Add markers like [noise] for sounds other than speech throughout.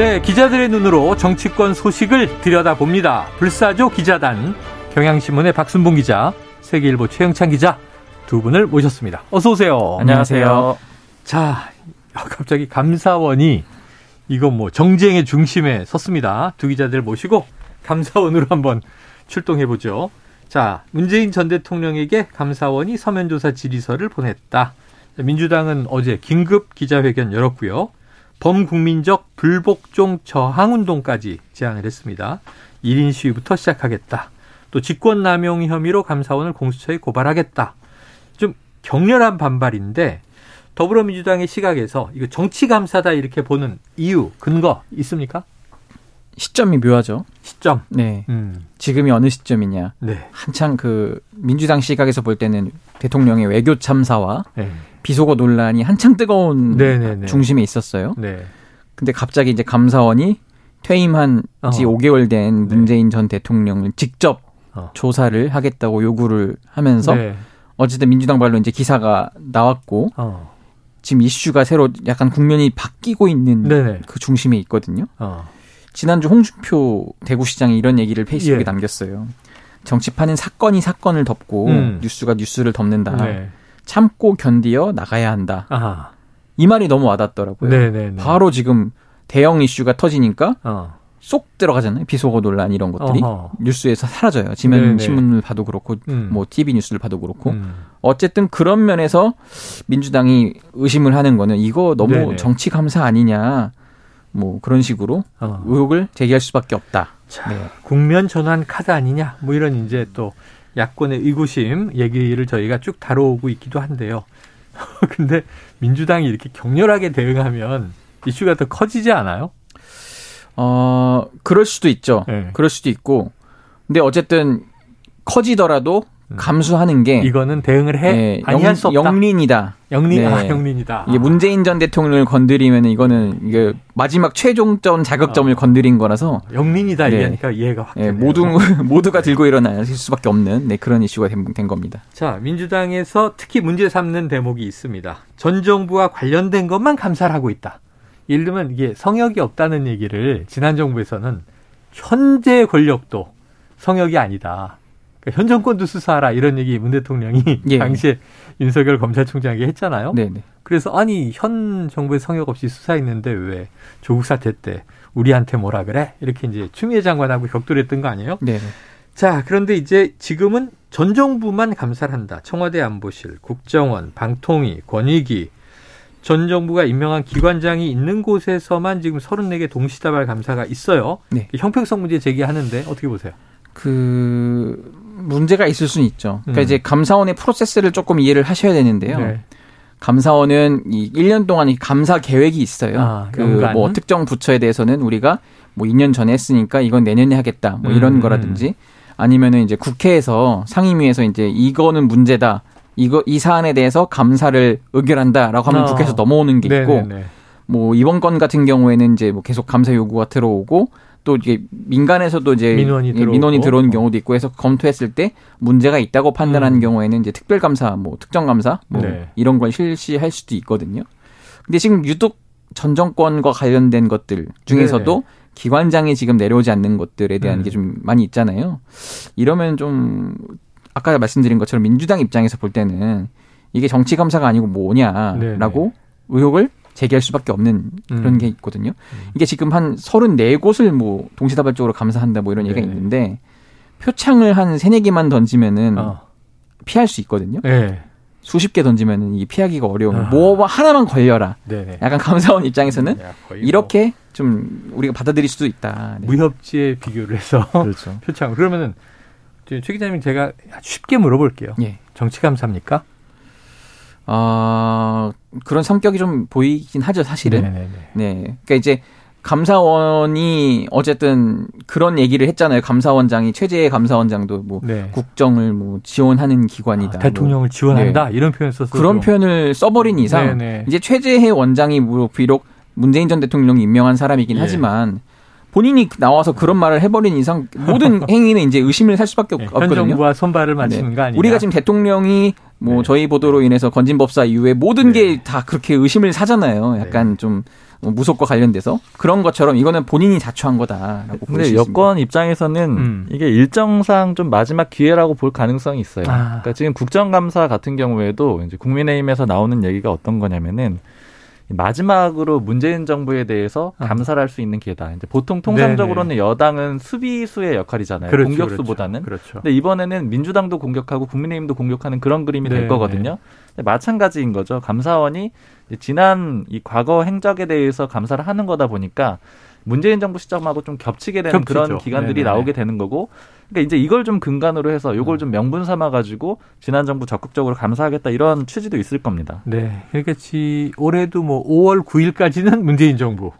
네, 기자들의 눈으로 정치권 소식을 들여다봅니다. 불사조 기자단, 경향신문의 박순봉 기자, 세계일보 최영찬 기자 두 분을 모셨습니다. 어서 오세요. 안녕하세요. 자, 갑자기 감사원이 이거 뭐 정쟁의 중심에 섰습니다. 두 기자들 모시고 감사원으로 한번 출동해 보죠. 자, 문재인 전 대통령에게 감사원이 서면조사 질의서를 보냈다. 민주당은 어제 긴급 기자회견 열었고요. 범국민적 불복종 저항운동까지 제안을 했습니다. 1인 시위부터 시작하겠다. 또 직권남용 혐의로 감사원을 공수처에 고발하겠다. 좀 격렬한 반발인데 더불어민주당의 시각에서 이거 정치 감사다 이렇게 보는 이유, 근거 있습니까? 시점이 묘하죠. 시점. 네. 음. 지금이 어느 시점이냐. 네. 한창 그 민주당 시각에서 볼 때는 대통령의 외교 참사와 네. 비속어 논란이 한창 뜨거운 네네네. 중심에 있었어요. 네. 근데 갑자기 이제 감사원이 퇴임한 지 어. 5개월 된 네. 문재인 전 대통령을 직접 어. 조사를 하겠다고 요구를 하면서 네. 어쨌든 민주당 발로 이제 기사가 나왔고 어. 지금 이슈가 새로 약간 국면이 바뀌고 있는 네네. 그 중심에 있거든요. 어. 지난주 홍준표 대구시장이 이런 얘기를 페이스북에 예. 남겼어요. 정치판은 사건이 사건을 덮고 음. 뉴스가 뉴스를 덮는다. 네. 참고 견디어 나가야 한다. 아하. 이 말이 너무 와닿더라고요. 네네네. 바로 지금 대형 이슈가 터지니까 어. 쏙 들어가잖아요. 비속어 논란 이런 것들이 어허. 뉴스에서 사라져요. 지면 네네. 신문을 봐도 그렇고 음. 뭐 TV 뉴스를 봐도 그렇고 음. 어쨌든 그런 면에서 민주당이 의심을 하는 거는 이거 너무 네네. 정치 감사 아니냐. 뭐 그런 식으로 어. 의혹을 제기할 수밖에 없다. 자, 네. 국면 전환 카드 아니냐. 뭐 이런 이제 또 야권의 의구심 얘기를 저희가 쭉 다뤄오고 있기도 한데요. [laughs] 근데 민주당이 이렇게 격렬하게 대응하면 이슈가 더 커지지 않아요? 어, 그럴 수도 있죠. 네. 그럴 수도 있고. 근데 어쨌든 커지더라도 음. 감수하는 게 이거는 대응을 해 네, 아니 할 수 없다. 영린이다. 영린 네. 아 영린이다. 이게 문재인 전 대통령을 건드리면 이거는 이게 마지막 최종점 자극점을 어. 건드린 거라서 영린이다 네. 얘기하니까 이해가 확 [laughs] 네, 모두 모두가 들고 일어나야 수밖에 없는 네, 그런 이슈가 된, 된 겁니다. 자 민주당에서 특히 문제 삼는 대목이 있습니다. 전 정부와 관련된 것만 감사를 하고 있다. 예를 들면 이게 성역이 없다는 얘기를 지난 정부에서는 현재 권력도 성역이 아니다. 그러니까 현 정권도 수사하라 이런 얘기 문 대통령이 예. 당시에 윤석열 검찰총장에게 했잖아요. 네네. 그래서 아니 현 정부의 성역 없이 수사했는데 왜 조국 사태 때 우리한테 뭐라 그래? 이렇게 이제 추미애 장관하고 격돌했던 거 아니에요? 네. 자, 그런데 이제 지금은 전 정부만 감사를 한다. 청와대 안보실, 국정원, 방통위, 권익위, 전 정부가 임명한 기관장이 있는 곳에서만 지금 34개 동시다발 감사가 있어요. 네. 형평성 문제 제기하는데 어떻게 보세요? 그 문제가 있을 수는 있죠. 그러니까 음. 이제 감사원의 프로세스를 조금 이해를 하셔야 되는데요. 네. 감사원은 이 1년 동안 이 감사 계획이 있어요. 아, 그뭐 특정 부처에 대해서는 우리가 뭐 2년 전에 했으니까 이건 내년에 하겠다. 뭐 이런 음. 거라든지 아니면은 이제 국회에서 상임위에서 이제 이거는 문제다. 이거 이 사안에 대해서 감사를 의결한다라고 하면 어. 국회에서 넘어오는 게 있고 네네네. 뭐 이번 건 같은 경우에는 이제 뭐 계속 감사 요구가 들어오고 또 이게 민간에서도 이제 민원이, 예, 민원이 들어온 어. 경우도 있고 해서 검토했을 때 문제가 있다고 판단하는 음. 경우에는 이제 특별 감사, 뭐 특정 감사 뭐 네. 이런 걸 실시할 수도 있거든요. 근데 지금 유독 전 정권과 관련된 것들 중에서도 네. 기관장이 지금 내려오지 않는 것들에 대한 음. 게좀 많이 있잖아요. 이러면 좀 아까 말씀드린 것처럼 민주당 입장에서 볼 때는 이게 정치 감사가 아니고 뭐냐라고 네네. 의혹을 제기할 수밖에 없는 그런 음. 게 있거든요. 음. 이게 지금 한 34곳을 뭐 동시다발적으로 감사한다 뭐 이런 네. 얘기가 있는데 표창을 한 세네 개만 던지면은 어. 피할 수 있거든요. 네. 수십 개 던지면은 이게 피하기가 어려운 아. 뭐 하나만 걸려라. 네네. 약간 감사원 입장에서는 야, 뭐 이렇게 뭐. 좀 우리가 받아들일 수도 있다. 네. 무협지에 비교를 해서 [laughs] 그렇죠. 표창. 그러면은 최 기자님 제가 쉽게 물어볼게요. 예. 정치 감사입니까? 어, 그런 성격이 좀 보이긴 하죠, 사실은. 네네네. 네. 그러니까 이제 감사원이 어쨌든 그런 얘기를 했잖아요. 감사원장이 최재 감사원장도 뭐 네. 국정을 뭐 지원하는 기관이다. 아, 대통령을 뭐. 지원한다 네. 이런 표현 썼어요. 그런 표현을 써버린 이상 네네. 이제 최재해 원장이 뭐 비록 문재인 전 대통령이 임명한 사람이긴 예. 하지만 본인이 나와서 그런 말을 해버린 이상 모든 [laughs] 행위는 이제 의심을 살 수밖에 네, 없거든요. 현 정부와 손발을 맞추는 네. 거 아니냐. 우리가 지금 대통령이 뭐 네. 저희 보도로 인해서 건진법사 이후에 모든 네. 게다 그렇게 의심을 사잖아요. 약간 좀뭐 무속과 관련돼서 그런 것처럼 이거는 본인이 자초한 거다라고 근데 여권 입장에서는 음. 이게 일정상 좀 마지막 기회라고 볼 가능성이 있어요. 아. 그러니까 지금 국정감사 같은 경우에도 이제 국민의힘에서 나오는 얘기가 어떤 거냐면은 마지막으로 문재인 정부에 대해서 아. 감사를 할수 있는 기회다. 이제 보통 통상적으로는 네네. 여당은 수비수의 역할이잖아요. 그렇죠, 공격수보다는. 그렇죠, 그렇죠. 근데 이번에는 민주당도 공격하고 국민의힘도 공격하는 그런 그림이 네네. 될 거거든요. 마찬가지인 거죠. 감사원이 지난 이 과거 행적에 대해서 감사를 하는 거다 보니까 문재인 정부 시점하고 좀 겹치게 되는 겹치죠. 그런 기관들이 네네. 나오게 되는 거고 그러니까 이제 이걸 좀 근간으로 해서 이걸 좀 명분 삼아 가지고 지난 정부 적극적으로 감사하겠다 이런 취지도 있을 겁니다. 네. 그러니까 지 올해도 뭐 5월 9일까지는 [laughs] 문재인 정부,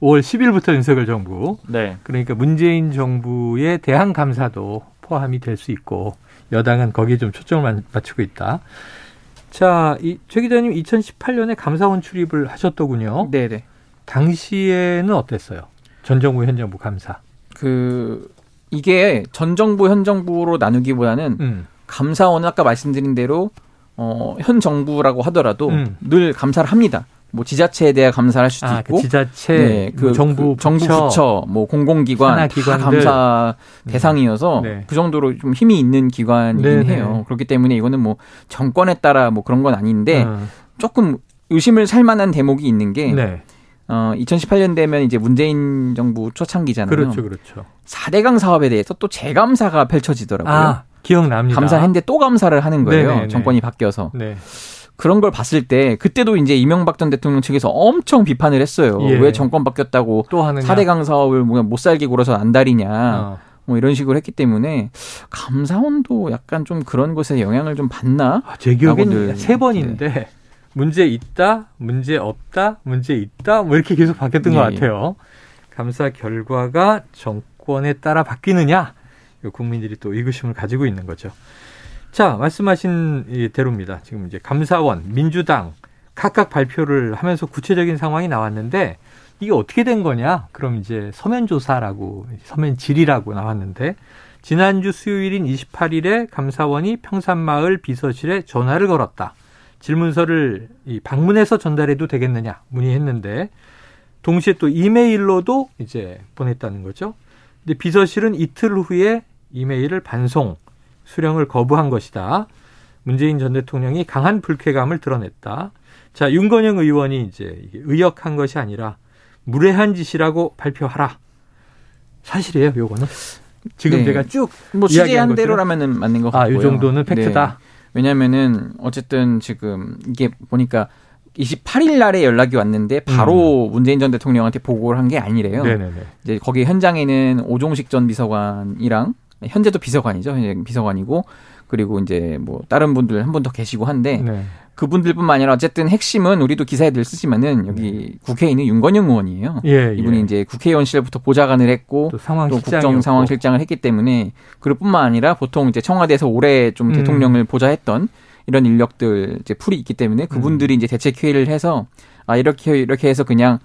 5월 10일부터 윤석열 정부. 네. 그러니까 문재인 정부에 대한 감사도 포함이 될 수 있고 여당은 거기에 좀 초점을 맞추고 있다. 자, 이 최 기자님 2018년에 감사원 출입을 하셨더군요. 네네. 당시에는 어땠어요? 전 정부 현 정부 감사. 그 이게 전 정부 현 정부로 나누기보다는 음. 감사원은 아까 말씀드린 대로 어, 현 정부라고 하더라도 음. 늘 감사를 합니다. 뭐 지자체에 대해 감사를 할 수도 아, 그 있고 그 지자체, 네, 그, 뭐 정부, 그 정부 부처, 부처, 뭐 공공기관 다 감사 음. 대상이어서 네. 그 정도로 좀 힘이 있는 기관이긴 네네. 해요. 그렇기 때문에 이거는 뭐 정권에 따라 뭐 그런 건 아닌데 음. 조금 의심을 살 만한 대목이 있는 게 네. 어, 2018년 되면 이제 문재인 정부 초창기잖아요. 그렇죠, 그렇죠. 4대강 사업에 대해서 또 재감사가 펼쳐지더라고요. 아, 기억납니다. 감사했는데 또 감사를 하는 거예요. 네네네. 정권이 바뀌어서. 네. 그런 걸 봤을 때 그때도 이제 이명박 전 대통령 측에서 엄청 비판을 했어요. 예. 왜 정권 바뀌었다고 또 하느냐. 4대강 사업을 뭐못 살게 굴어서 안달이냐. 어. 뭐 이런 식으로 했기 때문에 감사원도 약간 좀 그런 것에 영향을 좀 받나? 아, 제 기억에는 세 번인데 네. 문제 있다, 문제 없다, 문제 있다, 뭐 이렇게 계속 바뀌었던 예, 것 같아요. 감사 결과가 정권에 따라 바뀌느냐? 국민들이 또 의구심을 가지고 있는 거죠. 자, 말씀하신 대로입니다. 지금 이제 감사원, 민주당 각각 발표를 하면서 구체적인 상황이 나왔는데 이게 어떻게 된 거냐? 그럼 이제 서면 조사라고 서면 질의라고 나왔는데 지난주 수요일인 28일에 감사원이 평산마을 비서실에 전화를 걸었다. 질문서를 방문해서 전달해도 되겠느냐 문의했는데 동시에 또 이메일로도 이제 보냈다는 거죠. 근데 비서실은 이틀 후에 이메일을 반송 수령을 거부한 것이다. 문재인 전 대통령이 강한 불쾌감을 드러냈다. 자, 윤건영 의원이 이제 의역한 것이 아니라 무례한 짓이라고 발표하라. 사실이에요, 요거는. 지금 네. 제가 쭉뭐 취재한 대로라면은 맞는 것 같고요. 아, 이 정도는 팩트다. 네. 왜냐면은 어쨌든 지금 이게 보니까 28일 날에 연락이 왔는데 바로 음. 문재인 전 대통령한테 보고를 한 게 아니래요. 네네네. 이제 거기 현장에는 오종식 전 비서관이랑 현재도 비서관이죠. 현재 비서관이고 그리고 이제 뭐 다른 분들 한 분 더 계시고 한데 네. 그분들뿐만 아니라 어쨌든 핵심은 우리도 기사에 늘 쓰지만은 여기 네. 국회에 있는 윤건영 의원이에요. 예, 이분이 예. 이제 국회의원 시절부터 보좌관을 했고 또, 상황 또 국정 상황 실장을 했기 때문에 그뿐만 아니라 보통 이제 청와대에서 오래 좀 음. 대통령을 보좌했던 이런 인력들 이제 풀이 있기 때문에 그분들이 음. 이제 대책 회의를 해서 아 이렇게 이렇게 해서 그냥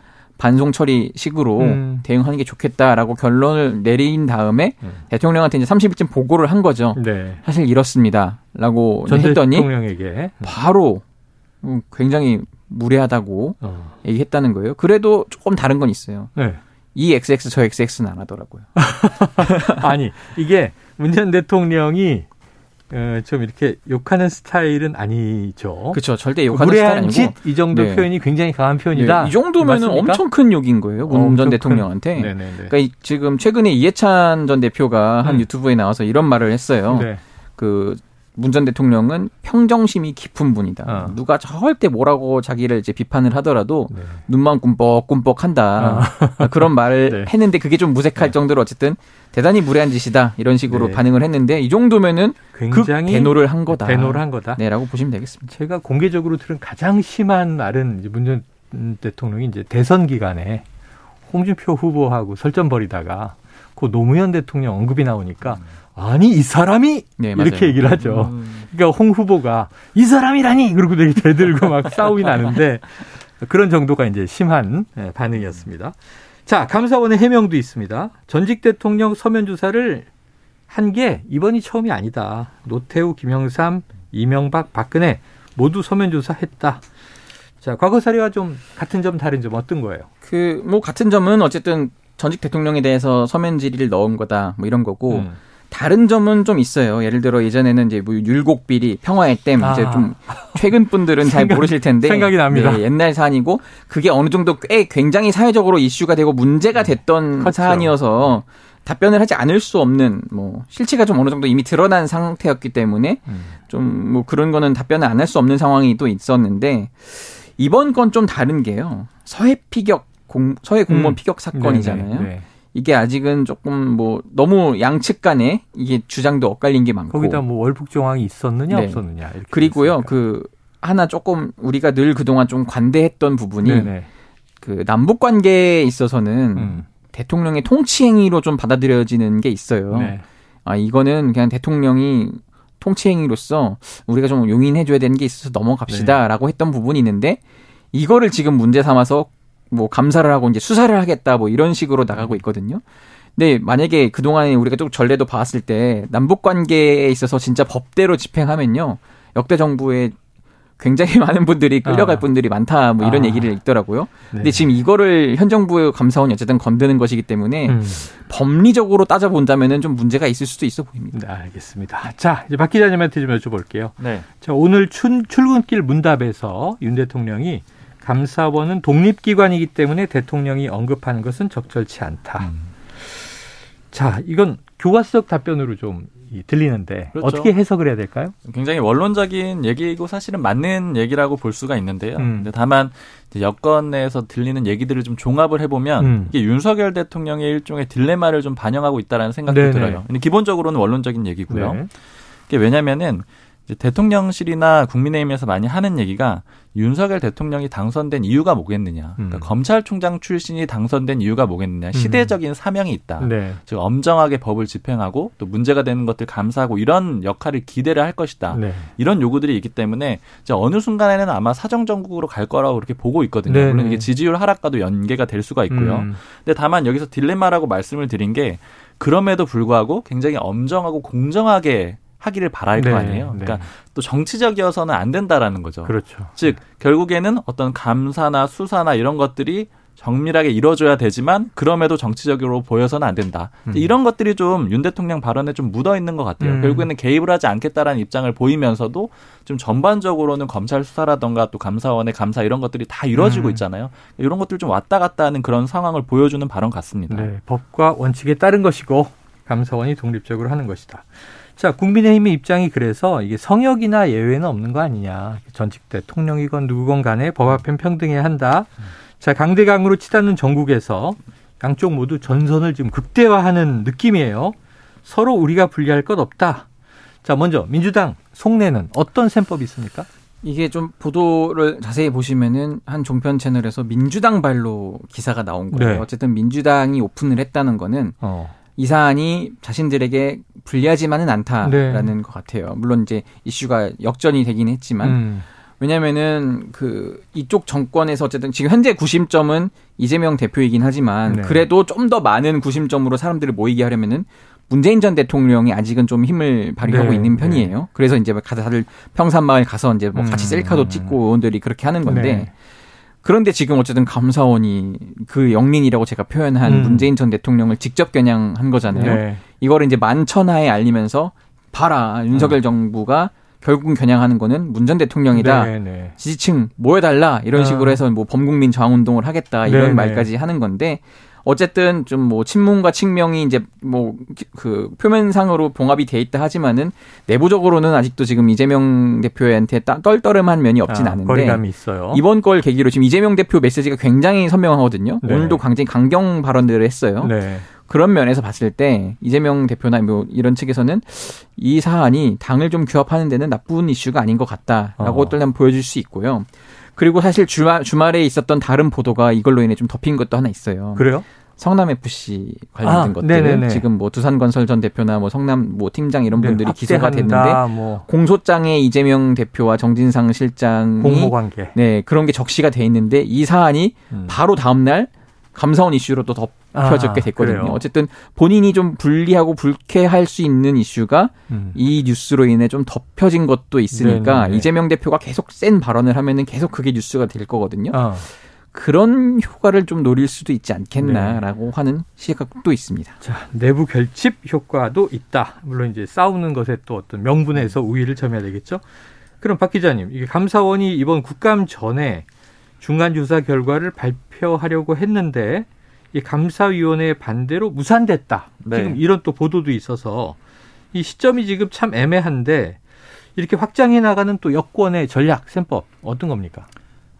반송 처리식으로 음. 대응하는 게 좋겠다라고 결론을 내린 다음에 음. 대통령한테 이제 30일쯤 보고를 한 거죠. 네. 사실 이렇습니다라고 했더니 대통령에게. 바로 굉장히 무례하다고 어. 얘기했다는 거예요. 그래도 조금 다른 건 있어요. 네. 이 XX 저 XX는 안 하더라고요. [laughs] 아니 이게 문재인 대통령이 어, 좀 이렇게 욕하는 스타일은 아니죠. 그렇죠. 절대 욕하는 스타일 아니고. 짓, 이 정도 네. 표현이 굉장히 강한 표현이다. 네. 이 정도면 은 엄청 큰 욕인 거예요. 문전 대통령한테. 네네네. 그러니까 지금 최근에 이해찬 전 대표가 한 음. 유튜브에 나와서 이런 말을 했어요. 네. 그 문전 대통령은 평정심이 깊은 분이다. 어. 누가 절대 뭐라고 자기를 이제 비판을 하더라도 네. 눈만 꿈뻑꿈뻑한다. 어. 그런 말을 [laughs] 네. 했는데 그게 좀 무색할 네. 정도로 어쨌든 대단히 무례한 짓이다 이런 식으로 네. 반응을 했는데 이 정도면은 굉장히 대노를 한 거다. 대노를 한 거다. 네라고 보시면 되겠습니다. 제가 공개적으로 들은 가장 심한 말은 문전 대통령이 이제 대선 기간에 홍준표 후보하고 설전 벌이다가 그 노무현 대통령 언급이 나오니까 음. 아니 이 사람이 네, 이렇게 얘기를 하죠. 음. 그러니까 홍 후보가 이 사람이라니 그러고 되게 대들고 막 [laughs] 싸움이 나는데 그런 정도가 이제 심한 예, 반응이었습니다. 자 감사원의 해명도 있습니다. 전직 대통령 서면 조사를 한 게 이번이 처음이 아니다. 노태우, 김영삼, 이명박, 박근혜 모두 서면 조사했다. 자 과거 사례와 좀 같은 점 다른 점 어떤 거예요? 그 뭐 같은 점은 어쨌든 전직 대통령에 대해서 서면 질의를 넣은 거다 뭐 이런 거고. 음. 다른 점은 좀 있어요. 예를 들어 예전에는 이제 뭐 율곡 비리, 평화의 댐 아. 이제 좀 최근 분들은 잘 생각, 모르실 텐데 생각이 납니다. 네, 옛날 사안이고 그게 어느 정도 꽤 굉장히 사회적으로 이슈가 되고 문제가 됐던 그렇죠. 사안이어서 답변을 하지 않을 수 없는 뭐 실체가 좀 어느 정도 이미 드러난 상태였기 때문에 음. 좀뭐 그런 거는 답변을 안 할 수 없는 상황이 또 있었는데 이번 건 좀 다른 게요. 서해 피격 공, 서해 공무원 음. 피격 사건이잖아요. 네네, 네. 이게 아직은 조금 뭐 너무 양측 간에 이게 주장도 엇갈린 게 많고 거기다 뭐 월북 정황이 있었느냐 네. 없었느냐 그리고요 그 하나 조금 우리가 늘 그동안 좀 관대했던 부분이 네네. 그 남북 관계에 있어서는 음. 대통령의 통치 행위로 좀 받아들여지는 게 있어요. 네. 아 이거는 그냥 대통령이 통치 행위로서 우리가 좀 용인해 줘야 되는 게 있어서 넘어갑시다라고 네. 했던 부분이 있는데 이거를 지금 문제 삼아서 뭐 감사를 하고 이제 수사를 하겠다 뭐 이런 식으로 나가고 있거든요. 근데 만약에 그동안에 우리가 좀 전례도 봤을 때 남북 관계에 있어서 진짜 법대로 집행하면요. 역대 정부의 굉장히 [laughs] 많은 분들이 끌려갈 아. 분들이 많다 뭐 이런 아. 얘기를 있더라고요. 네. 근데 지금 이거를 현 정부의 감사원이 어쨌든 건드는 것이기 때문에 음. 법리적으로 따져 본다면은 좀 문제가 있을 수도 있어 보입니다. 네, 알겠습니다. 자, 이제 박 기자님한테 좀 여쭤볼게요. 네. 자, 오늘 출, 출근길 문답에서 윤 대통령이 감사원은 독립기관이기 때문에 대통령이 언급하는 것은 적절치 않다. 음. 자, 이건 교과서적 답변으로 좀 들리는데 그렇죠. 어떻게 해석을 해야 될까요? 굉장히 원론적인 얘기이고 사실은 맞는 얘기라고 볼 수가 있는데요. 음. 근데 다만 여권 내에서 들리는 얘기들을 좀 종합을 해보면 음. 이게 윤석열 대통령의 일종의 딜레마를 좀 반영하고 있다라는 생각도 네네. 들어요. 근데 기본적으로는 원론적인 얘기고요. 네. 이게 왜냐면은 대통령실이나 국민의힘에서 많이 하는 얘기가 윤석열 대통령이 당선된 이유가 뭐겠느냐. 그러니까 음. 검찰총장 출신이 당선된 이유가 뭐겠느냐. 음. 시대적인 음. 사명이 있다. 네. 즉 엄정하게 법을 집행하고 또 문제가 되는 것들 감사하고 이런 역할을 기대를 할 것이다. 네. 이런 요구들이 있기 때문에 이제 어느 순간에는 아마 사정 정국으로 갈 거라고 그렇게 보고 있거든요. 네. 물론 이게 지지율 하락과도 연계가 될 수가 있고요. 음. 근데 다만 여기서 딜레마라고 말씀을 드린 게 그럼에도 불구하고 굉장히 엄정하고 공정하게 하기를 바랄 네, 거 아니에요. 네. 그러니까 또 정치적이어서는 안 된다라는 거죠. 그렇죠. 즉 결국에는 어떤 감사나 수사나 이런 것들이 정밀하게 이루어져야 되지만 그럼에도 정치적으로 보여서는 안 된다. 음. 이런 것들이 좀 윤 대통령 발언에 좀 묻어 있는 것 같아요. 음. 결국에는 개입을 하지 않겠다라는 입장을 보이면서도 좀 전반적으로는 검찰 수사라던가 또 감사원의 감사 이런 것들이 다 이루어지고 음. 있잖아요. 이런 것들 좀 왔다 갔다 하는 그런 상황을 보여주는 발언 같습니다. 네, 법과 원칙에 따른 것이고 감사원이 독립적으로 하는 것이다. 자, 국민의힘의 입장이 그래서 이게 성역이나 예외는 없는 거 아니냐. 전직 대통령이건 누구건 간에 법 앞엔 평등해야 한다. 자, 강대강으로 치닫는 전국에서 양쪽 모두 전선을 지금 극대화하는 느낌이에요. 서로 우리가 분리할 것 없다. 자, 먼저 민주당 속내는 어떤 셈법이 있습니까? 이게 좀 보도를 자세히 보시면은 한 종편 채널에서 민주당 발로 기사가 나온 거예요. 네. 어쨌든 민주당이 오픈을 했다는 거는 어. 이 사안이 자신들에게 불리하지만은 않다라는 네. 것 같아요. 물론 이제 이슈가 역전이 되긴 했지만 음. 왜냐면은 그 이쪽 정권에서 어쨌든 지금 현재 구심점은 이재명 대표이긴 하지만 네. 그래도 좀 더 많은 구심점으로 사람들을 모이게 하려면은 문재인 전 대통령이 아직은 좀 힘을 발휘하고 네. 있는 편이에요. 네. 그래서 이제 다들 평산마을 가서 이제 뭐 같이 음. 셀카도 찍고 의원들이 그렇게 하는 건데 네. 그런데 지금 어쨌든 감사원이 그 영린이라고 제가 표현한 음. 문재인 전 대통령을 직접 겨냥한 거잖아요. 네. 이거를 이제 만천하에 알리면서 봐라 윤석열 어. 정부가 결국은 겨냥하는 거는 문 전 대통령이다. 네, 네. 지지층 모여달라 이런 어. 식으로 해서 뭐 범국민 저항 운동을 하겠다 이런 네, 네. 말까지 하는 건데 어쨌든 좀 뭐 친문과 친명이 이제 뭐 그 표면상으로 봉합이 돼 있다 하지만은 내부적으로는 아직도 지금 이재명 대표한테 떨떠름한 면이 없진 아, 않은데 거리감이 있어요. 이번 걸 계기로 지금 이재명 대표 메시지가 굉장히 선명하거든요. 네. 오늘도 굉장히 강경 발언들을 했어요. 네. 그런 면에서 봤을 때 이재명 대표나 뭐 이런 측에서는 이 사안이 당을 좀 규합하는 데는 나쁜 이슈가 아닌 것 같다라고 어. 또 한번 보여줄 수 있고요. 그리고 사실 주말, 주말에 있었던 다른 보도가 이걸로 인해 좀 덮인 것도 하나 있어요. 그래요? 성남 FC 관련된 아, 것들 네네네. 지금 뭐 두산건설 전 대표나 뭐 성남 뭐 팀장 이런 네, 분들이 네, 기소가 됐는데 뭐. 공소장에 이재명 대표와 정진상 실장이 공모 관계 네 그런 게 적시가 돼 있는데 이 사안이 음. 바로 다음 날 감사원 이슈로 또 덮여졌게 아, 됐거든요. 아, 어쨌든 본인이 좀 불리하고 불쾌할 수 있는 이슈가 음. 이 뉴스로 인해 좀 덮여진 것도 있으니까 네네. 이재명 대표가 계속 센 발언을 하면은 계속 그게 뉴스가 될 거거든요. 아. 그런 효과를 좀 노릴 수도 있지 않겠나라고 네. 하는 시각도 있습니다. 자, 내부 결집 효과도 있다. 물론 이제 싸우는 것에 또 어떤 명분에서 우위를 점해야 되겠죠. 그럼 박 기자님, 이게 감사원이 이번 국감 전에 중간 조사 결과를 발표하려고 했는데 이 감사위원회 반대로 무산됐다. 네. 지금 이런 또 보도도 있어서 이 시점이 지금 참 애매한데 이렇게 확장해 나가는 또 여권의 전략 셈법 어떤 겁니까?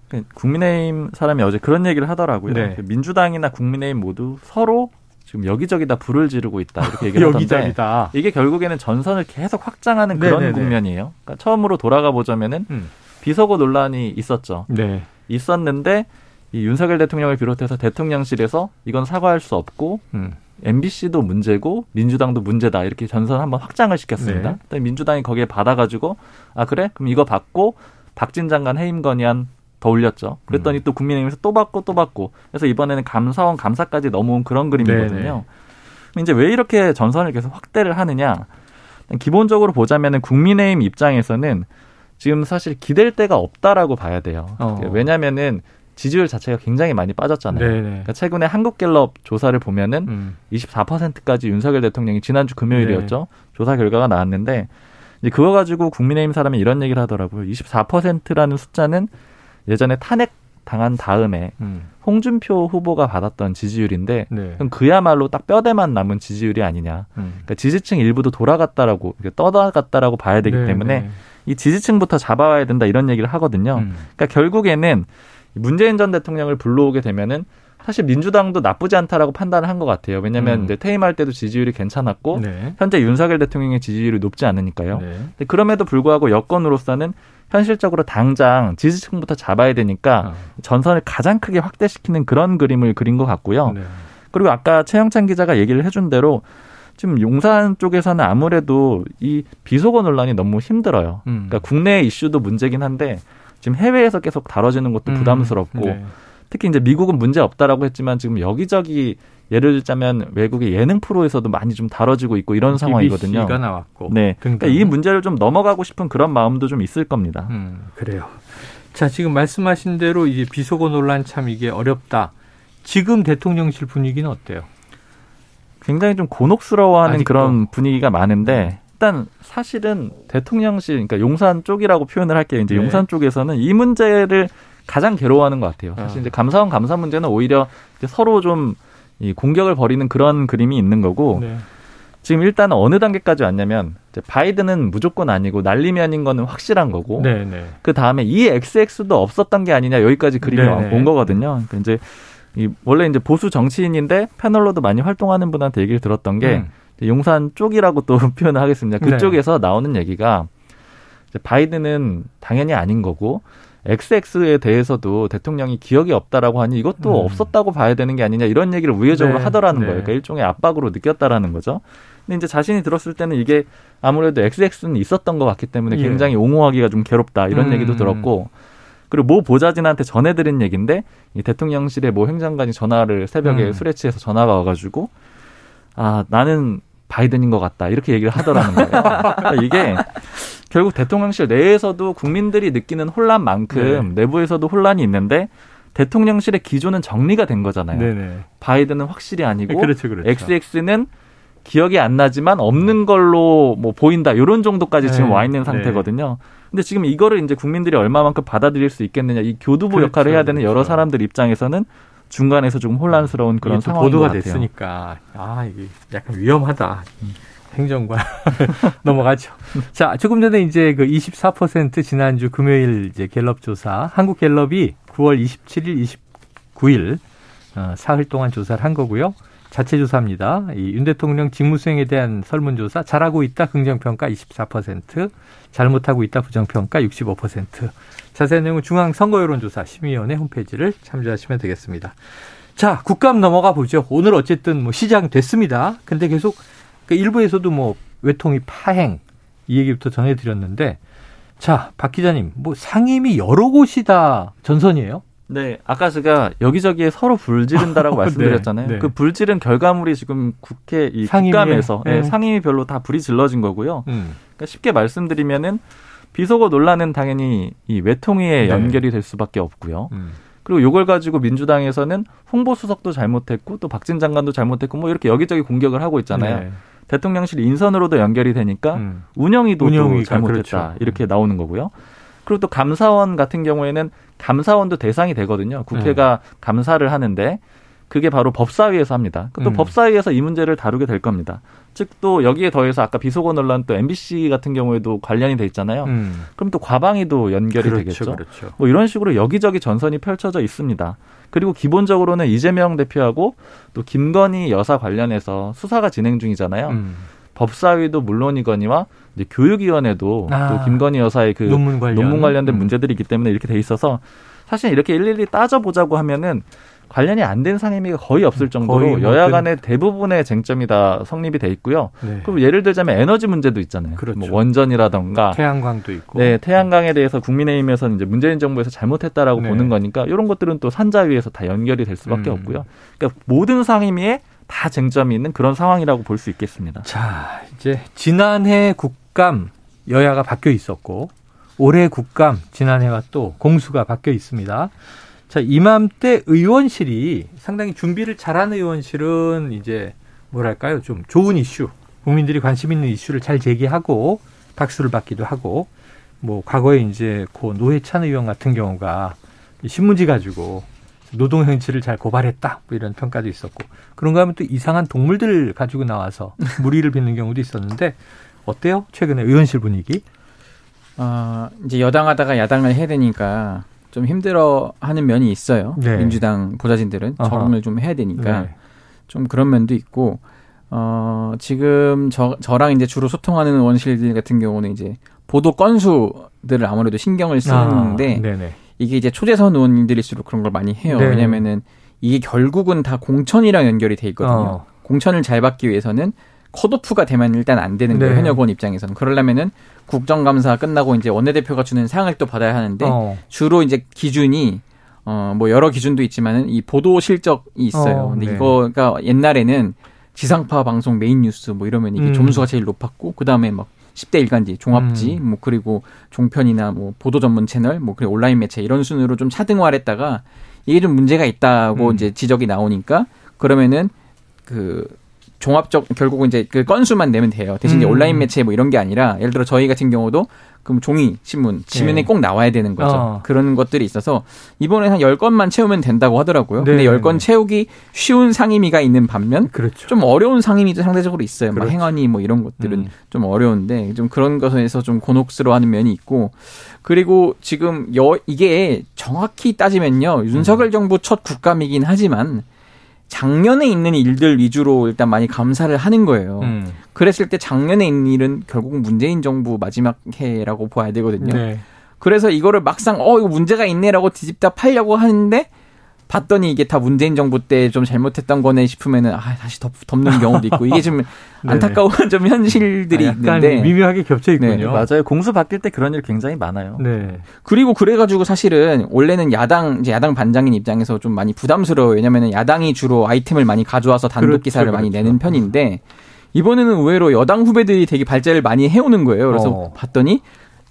그 국민의힘 사람이 어제 그런 얘기를 하더라고요. 네. 그 민주당이나 국민의힘 모두 서로 지금 여기저기다 불을 지르고 있다 이렇게 얘기를 하던데 이게 결국에는 전선을 계속 확장하는 그런 네네네. 국면이에요. 그러니까 처음으로 돌아가 보자면은 음. 비서고 논란이 있었죠. 네. 있었는데 이 윤석열 대통령을 비롯해서 대통령실에서 이건 사과할 수 없고 음. MBC도 문제고 민주당도 문제다 이렇게 전선 한번 확장을 시켰습니다. 네. 민주당이 거기에 받아가지고 아 그래 그럼 이거 받고 박진 장관 해임 건의안 더 올렸죠. 그랬더니 음. 또 국민의힘에서 또 받고 또 받고 그래서 이번에는 감사원 감사까지 넘어온 그런 그림이거든요. 네네. 이제 왜 이렇게 전선을 계속 확대를 하느냐? 기본적으로 보자면은 국민의힘 입장에서는 지금 사실 기댈 데가 없다라고 봐야 돼요. 어. 왜냐면은 지지율 자체가 굉장히 많이 빠졌잖아요. 그러니까 최근에 한국갤럽 조사를 보면은 음. 24%까지 윤석열 대통령이 지난주 금요일이었죠. 네. 조사 결과가 나왔는데 이제 그거 가지고 국민의힘 사람이 이런 얘기를 하더라고요. 24%라는 숫자는 예전에 탄핵 당한 다음에 음. 홍준표 후보가 받았던 지지율인데 네. 그럼 그야말로 딱 뼈대만 남은 지지율이 아니냐. 음. 그러니까 지지층 일부도 돌아갔다라고 떠나갔다라고 봐야 되기 네, 때문에 네. 이 지지층부터 잡아와야 된다 이런 얘기를 하거든요. 음. 그러니까 결국에는 문재인 전 대통령을 불러오게 되면은 사실 민주당도 나쁘지 않다라고 판단을 한 것 같아요. 왜냐하면 음. 이제 퇴임할 때도 지지율이 괜찮았고 네. 현재 윤석열 대통령의 지지율이 높지 않으니까요. 네. 그럼에도 불구하고 여권으로서는 현실적으로 당장 지지층부터 잡아야 되니까 어. 전선을 가장 크게 확대시키는 그런 그림을 그린 것 같고요. 네. 그리고 아까 최영찬 기자가 얘기를 해준 대로 지금 용산 쪽에서는 아무래도 이 비속어 논란이 너무 힘들어요. 음. 그러니까 국내 이슈도 문제긴 한데 지금 해외에서 계속 다뤄지는 것도 음. 부담스럽고 네. 특히 이제 미국은 문제 없다라고 했지만 지금 여기저기 예를 들자면 외국의 예능 프로에서도 많이 좀 다뤄지고 있고 이런 상황이거든요. BBC가 나왔고. 네. 그러니까 이 문제를 좀 넘어가고 싶은 그런 마음도 좀 있을 겁니다. 음, 그래요. 자, 지금 말씀하신 대로 이제 비속어 논란 참 이게 어렵다. 지금 대통령실 분위기는 어때요? 굉장히 좀 곤혹스러워하는 아직도. 그런 분위기가 많은데 일단 사실은 대통령실 그러니까 용산 쪽이라고 표현을 할게요. 이제 네. 용산 쪽에서는 이 문제를 가장 괴로워하는 것 같아요. 사실 아. 이제 감사원 감사 문제는 오히려 서로 좀 이 공격을 벌이는 그런 그림이 있는 거고 네. 지금 일단 어느 단계까지 왔냐면 이제 바이든은 무조건 아니고 날림이 아닌 거는 확실한 거고 네, 네. 그 다음에 이 XX도 없었던 게 아니냐 여기까지 그림이 네, 네. 온 거거든요. 그러니까 이제 이 원래 이제 보수 정치인인데 패널로도 많이 활동하는 분한테 얘기를 들었던 게 음. 용산 쪽이라고 또 [laughs] 표현을 하겠습니다. 그쪽에서 네. 나오는 얘기가 이제 바이든은 당연히 아닌 거고 XX에 대해서도 대통령이 기억이 없다라고 하니 이것도 음. 없었다고 봐야 되는 게 아니냐 이런 얘기를 우회적으로 네. 하더라는 네. 거예요. 그러니까 일종의 압박으로 느꼈다라는 거죠. 근데 이제 자신이 들었을 때는 이게 아무래도 XX는 있었던 것 같기 때문에 예. 굉장히 옹호하기가 좀 괴롭다 이런 음. 얘기도 들었고 그리고 모 보좌진한테 전해드린 얘기인데 이 대통령실의 모 행정관이 전화를 새벽에 음. 술에 취해서 전화가 와가지고 아 나는 바이든인 것 같다 이렇게 얘기를 하더라는 거예요. 그러니까 이게 결국 대통령실 내에서도 국민들이 느끼는 혼란만큼 네. 내부에서도 혼란이 있는데 대통령실의 기조는 정리가 된 거잖아요. 네네. 바이든은 확실히 아니고 그렇죠, 그렇죠. XX는 기억이 안 나지만 없는 걸로 뭐 보인다 이런 정도까지 네. 지금 와 있는 네. 상태거든요. 네. 근데 지금 이거를 이제 국민들이 얼마만큼 받아들일 수 있겠느냐 이 교두보 그렇죠, 역할을 해야 되는 여러 그렇죠. 사람들 입장에서는 중간에서 조금 혼란스러운 그런 상황이 보도가 됐으니까 아 이게 약간 위험하다. 행정관 [laughs] 넘어가죠. 자, 조금 전에 이제 그 24% 지난주 금요일 이제 갤럽 조사 한국 갤럽이 9월 27일, 29일 어, 사흘 동안 조사를 한 거고요. 자체 조사입니다. 이 윤 대통령 직무 수행에 대한 설문조사 잘하고 있다 긍정평가 24%, 잘못하고 있다 부정평가 65%. 자세한 내용은 중앙선거여론조사 심의위원회 홈페이지를 참조하시면 되겠습니다. 자, 국감 넘어가 보죠. 오늘 어쨌든 뭐 시장 됐습니다. 근데 계속 그 일부에서도 뭐 외통위 파행 이 얘기부터 전해드렸는데 자, 박 기자님, 뭐 상임위 여러 곳이다 전선이에요? 네, 아까 제가 여기저기에 서로 불지른다라고 [laughs] 네, 말씀드렸잖아요. 네, 네. 그 불지른 결과물이 지금 국회 이 국감에서 네. 네, 상임위별로 다 불이 질러진 거고요. 음. 그러니까 쉽게 말씀드리면은 비속어 논란은 당연히 이 외통위에 네. 연결이 될 수밖에 없고요. 음. 그리고 이걸 가지고 민주당에서는 홍보 수석도 잘못했고 또 박진 장관도 잘못했고 뭐 이렇게 여기저기 공격을 하고 있잖아요. 대통령실 인선으로도 연결이 되니까 음. 운영위도 잘못했다 그렇죠. 이렇게 나오는 거고요. 그리고 또 감사원 같은 경우에는 감사원도 대상이 되거든요. 국회가 네. 감사를 하는데 그게 바로 법사위에서 합니다. 또 음. 법사위에서 이 문제를 다루게 될 겁니다. 즉 또 여기에 더해서 아까 비속어 논란 또 MBC 같은 경우에도 관련이 돼 있잖아요. 음. 그럼 또 과방위도 연결이 그렇죠, 되겠죠. 그렇죠. 뭐 이런 식으로 여기저기 전선이 펼쳐져 있습니다. 그리고 기본적으로는 이재명 대표하고 또 김건희 여사 관련해서 수사가 진행 중이잖아요. 음. 법사위도 물론이거니와 이제 교육위원회도 아, 또 김건희 여사의 그 논문, 관련. 논문 관련된 음. 문제들이 있기 때문에 이렇게 돼 있어서 사실 이렇게 일일이 따져보자고 하면은 관련이 안 된 상임위가 거의 없을 정도로 거의 뭐 여야 간의 대부분의 쟁점이 다 성립이 돼 있고요. 네. 그럼 예를 들자면 에너지 문제도 있잖아요. 그렇죠. 뭐 원전이라던가 태양광도 있고. 네, 태양광에 대해서 국민의힘에서는 이제 문재인 정부에서 잘못했다라고 네. 보는 거니까 이런 것들은 또 산자위에서 다 연결이 될 수밖에 음. 없고요. 그러니까 모든 상임위에 다 쟁점이 있는 그런 상황이라고 볼 수 있겠습니다. 자, 이제 지난해 국감 여야가 바뀌어 있었고 올해 국감 지난해와 또 공수가 바뀌어 있습니다. 자, 이맘때 의원실이 상당히 준비를 잘한 의원실은 이제 뭐랄까요? 좀 좋은 이슈, 국민들이 관심 있는 이슈를 잘 제기하고 박수를 받기도 하고 뭐 과거에 이제 고 노회찬 의원 같은 경우가 신문지 가지고 노동 행치를 잘 고발했다 뭐 이런 평가도 있었고 그런가 하면 또 이상한 동물들 가지고 나와서 [laughs] 무리를 빚는 경우도 있었는데 어때요? 최근에 의원실 분위기? 어, 이제 여당하다가 야당을 해야 되니까 좀 힘들어하는 면이 있어요. 네. 민주당 보좌진들은 아하. 적응을 좀 해야 되니까 네. 좀 그런 면도 있고 어, 지금 저, 저랑 이제 주로 소통하는 원실들 같은 경우는 이제 보도 건수들을 아무래도 신경을 쓰는데 아, 이게 이제 초재선 의원님들일수록 그런 걸 많이 해요. 네. 왜냐면은 이게 결국은 다 공천이랑 연결이 돼 있거든요. 어. 공천을 잘 받기 위해서는 컷오프가 되면 일단 안 되는 거예요. 네. 현역 의원 입장에서는. 그러려면은 국정감사 끝나고 이제 원내대표가 주는 상을 또 받아야 하는데 어. 주로 이제 기준이 어 뭐 여러 기준도 있지만은 이 보도 실적이 있어요. 어, 근데 네. 이거가 옛날에는 지상파 방송 메인 뉴스 뭐 이러면 이게 음. 점수가 제일 높았고 그다음에 막 10대 일간지, 종합지, 음. 뭐 그리고 종편이나 뭐 보도 전문 채널, 뭐 그리고 온라인 매체 이런 순으로 좀 차등화를 했다가 이게 좀 문제가 있다고 음. 이제 지적이 나오니까 그러면은 그 종합적 결국은 이제 그 건수만 내면 돼요. 대신 이제 음. 온라인 매체 뭐 이런 게 아니라 예를 들어 저희 같은 경우도 그럼 종이 신문 지면에 네. 꼭 나와야 되는 거죠. 어. 그런 것들이 있어서 이번에 한 10건만 채우면 된다고 하더라고요. 네. 근데 10건 채우기 쉬운 상임위가 있는 반면 그렇죠. 좀 어려운 상임위도 상대적으로 있어요. 그렇죠. 막 행안위 뭐 이런 것들은 음. 좀 어려운데 좀 그런 것에서 좀 곤혹스러워하는 면이 있고 그리고 지금 여 이게 정확히 따지면요. 윤석열 음. 정부 첫 국감이긴 하지만 작년에 있는 일들 위주로 일단 많이 감사를 하는 거예요. 음. 그랬을 때 작년에 있는 일은 결국 문재인 정부 마지막 해라고 봐야 되거든요. 네. 그래서 이거를 막상 어 이거 문제가 있네라고 뒤집다 팔려고 하는데 봤더니 이게 다 문재인 정부 때 좀 잘못했던 거네 싶으면은 아 다시 덮, 덮는 경우도 있고 이게 좀 [laughs] 안타까운 좀 현실들이 아, 있는데 미묘하게 겹쳐 있군요. 네, 맞아요. 공수 바뀔 때 그런 일 굉장히 많아요. 네. 그리고 그래가지고 사실은 원래는 야당 이제 야당 반장인 입장에서 좀 많이 부담스러워요. 왜냐면은 야당이 주로 아이템을 많이 가져와서 단독 그렇죠, 기사를 그렇죠. 많이 내는 편인데 이번에는 의외로 여당 후배들이 되게 발제를 많이 해오는 거예요. 그래서 어. 봤더니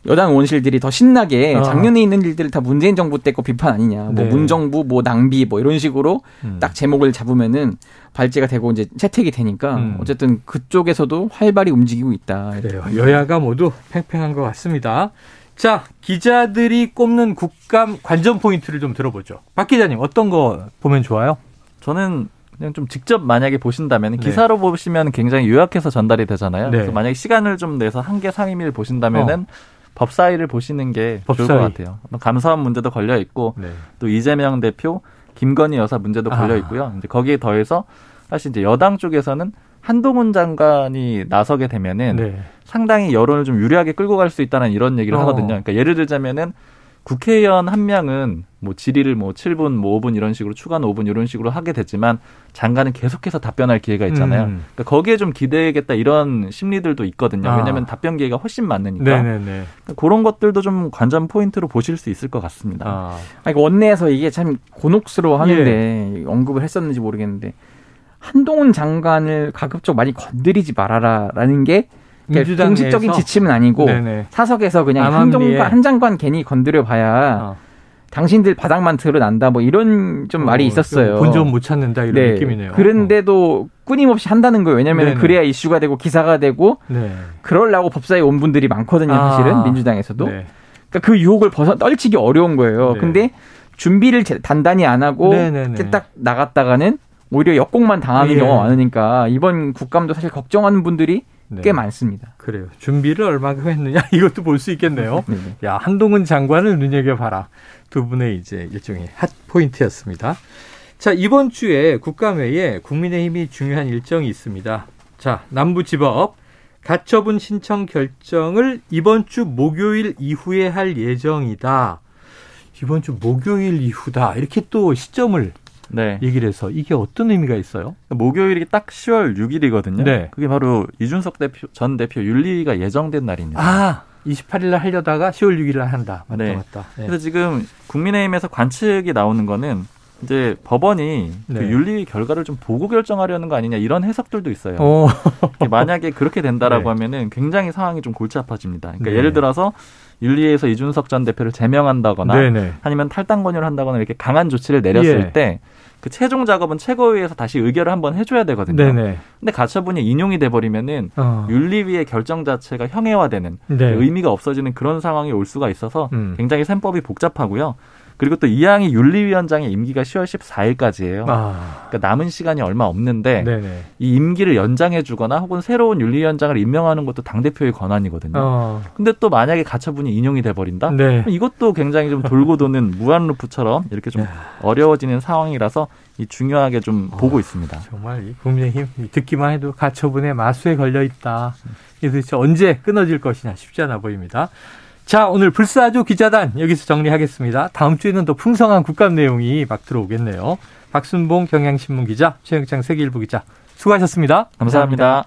여당 의원실들이 더 신나게 어. 작년에 있는 일들을 다 문재인 정부 때 거 비판 아니냐. 뭐 네. 문정부 뭐 낭비 뭐 이런 식으로 음. 딱 제목을 잡으면은 발제가 되고 이제 채택이 되니까 음. 어쨌든 그쪽에서도 활발히 움직이고 있다. 그래요. 여야가 모두 팽팽한 것 같습니다. 자, 기자들이 꼽는 국감 관전 포인트를 좀 들어보죠. 박 기자님, 어떤 거 보면 좋아요? 저는 그냥 좀 직접 만약에 보신다면 네. 기사로 보시면 굉장히 요약해서 전달이 되잖아요. 네. 그래서 만약에 시간을 좀 내서 한 개 상임위를 보신다면은 어. 법사위를 보시는 게 법사위. 좋을 것 같아요. 감사원 문제도 걸려 있고 네. 또 이재명 대표, 김건희 여사 문제도 걸려 아. 있고요. 아. 이제 거기에 더해서 사실 이제 여당 쪽에서는 한동훈 장관이 나서게 되면은 네. 상당히 여론을 좀 유리하게 끌고 갈 수 있다는 이런 얘기를 어. 하거든요. 그러니까 예를 들자면은 국회의원 한 명은 뭐 질의를 뭐 7분, 뭐 5분 이런 식으로 추가는 5분 이런 식으로 하게 됐지만 장관은 계속해서 답변할 기회가 있잖아요. 음. 그러니까 거기에 좀 기대겠다 이런 심리들도 있거든요. 아. 왜냐하면 답변 기회가 훨씬 많으니까. 네네네. 그러니까 그런 것들도 좀 관전 포인트로 보실 수 있을 것 같습니다. 아. 아니, 원내에서 이게 참 곤혹스러워 하는데 예. 언급을 했었는지 모르겠는데 한동훈 장관을 가급적 많이 건드리지 말아라라는 게 그러니까 공식적인 지침은 아니고 네네. 사석에서 그냥 한동관 한 장관 괜히 건드려 봐야 어. 당신들 바닥만 드러난다 뭐 이런 좀 어, 말이 있었어요. 본전 못 찾는다 이런 네. 느낌이네요. 그런데도 끊임없이 한다는 거예요. 왜냐하면 그래야 이슈가 되고 기사가 되고 네. 그럴라고 법사에 온 분들이 많거든요. 아. 사실은 민주당에서도. 네. 그러니까 그 유혹을 벗어 떨치기 어려운 거예요. 네. 근데 준비를 단단히 안 하고 딱 나갔다가는 오히려 역공만 당하는 예. 경우가 많으니까 이번 국감도 사실 걱정하는 분들이 네. 꽤 많습니다. 그래요. 준비를 얼마큼 했느냐 [laughs] 이것도 볼 수 있겠네요. 네. 야 한동훈 장관을 눈여겨봐라. 두 분의 이제 일종의 핫 포인트였습니다. 자 이번 주에 국감회에 국민의힘이 중요한 일정이 있습니다. 자 남부지법 가처분 신청 결정을 이번 주 목요일 이후에 할 예정이다. 이번 주 목요일 이후다. 이렇게 또 시점을 네. 얘기를 해서 이게 어떤 의미가 있어요? 목요일이 딱 10월 6일이거든요. 네. 그게 바로 이준석 대표 전 대표 윤리가 예정된 날입니다. 아, 28일 날 하려다가 10월 6일 날 한다. 맞다, 네. 맞다. 네. 그래서 지금 국민의힘에서 관측이 나오는 거는 이제 법원이 그 네. 그 윤리 결과를 좀 보고 결정하려는 거 아니냐 이런 해석들도 있어요. 만약에 그렇게 된다라고 [laughs] 네. 하면은 굉장히 상황이 좀 골치 아파집니다. 그러니까 네. 예를 들어서 윤리에서 이준석 전 대표를 제명한다거나 네네. 아니면 탈당 권유를 한다거나 이렇게 강한 조치를 내렸을 예. 때그 최종 작업은 최고위에서 다시 의결을 한번 해줘야 되거든요. 네네. 근데 가처분이 인용이 돼버리면은 어. 윤리위의 결정 자체가 형해화되는 네. 의미가 없어지는 그런 상황이 올 수가 있어서 음. 굉장히 셈법이 복잡하고요. 그리고 또 이양희 윤리위원장의 임기가 10월 14일까지예요. 아. 그러니까 남은 시간이 얼마 없는데 네네. 이 임기를 연장해주거나 혹은 새로운 윤리위원장을 임명하는 것도 당 대표의 권한이거든요. 어. 근데 또 만약에 가처분이 인용이 돼버린다. 네. 이것도 굉장히 좀 돌고 도는 [laughs] 무한 루프처럼 이렇게 좀 어려워지는 상황이라서 이 중요하게 좀 어, 보고 있습니다. 정말 이 국민의힘 듣기만 해도 가처분에 마수에 걸려 있다. 이 도대체 언제 끊어질 것이냐 쉽지 않아 보입니다. 자, 오늘 불사조 기자단 여기서 정리하겠습니다. 다음 주에는 더 풍성한 국감 내용이 막 들어오겠네요. 박순봉 경향신문 기자, 최영창 세계일보 기자, 수고하셨습니다 감사합니다. 감사합니다.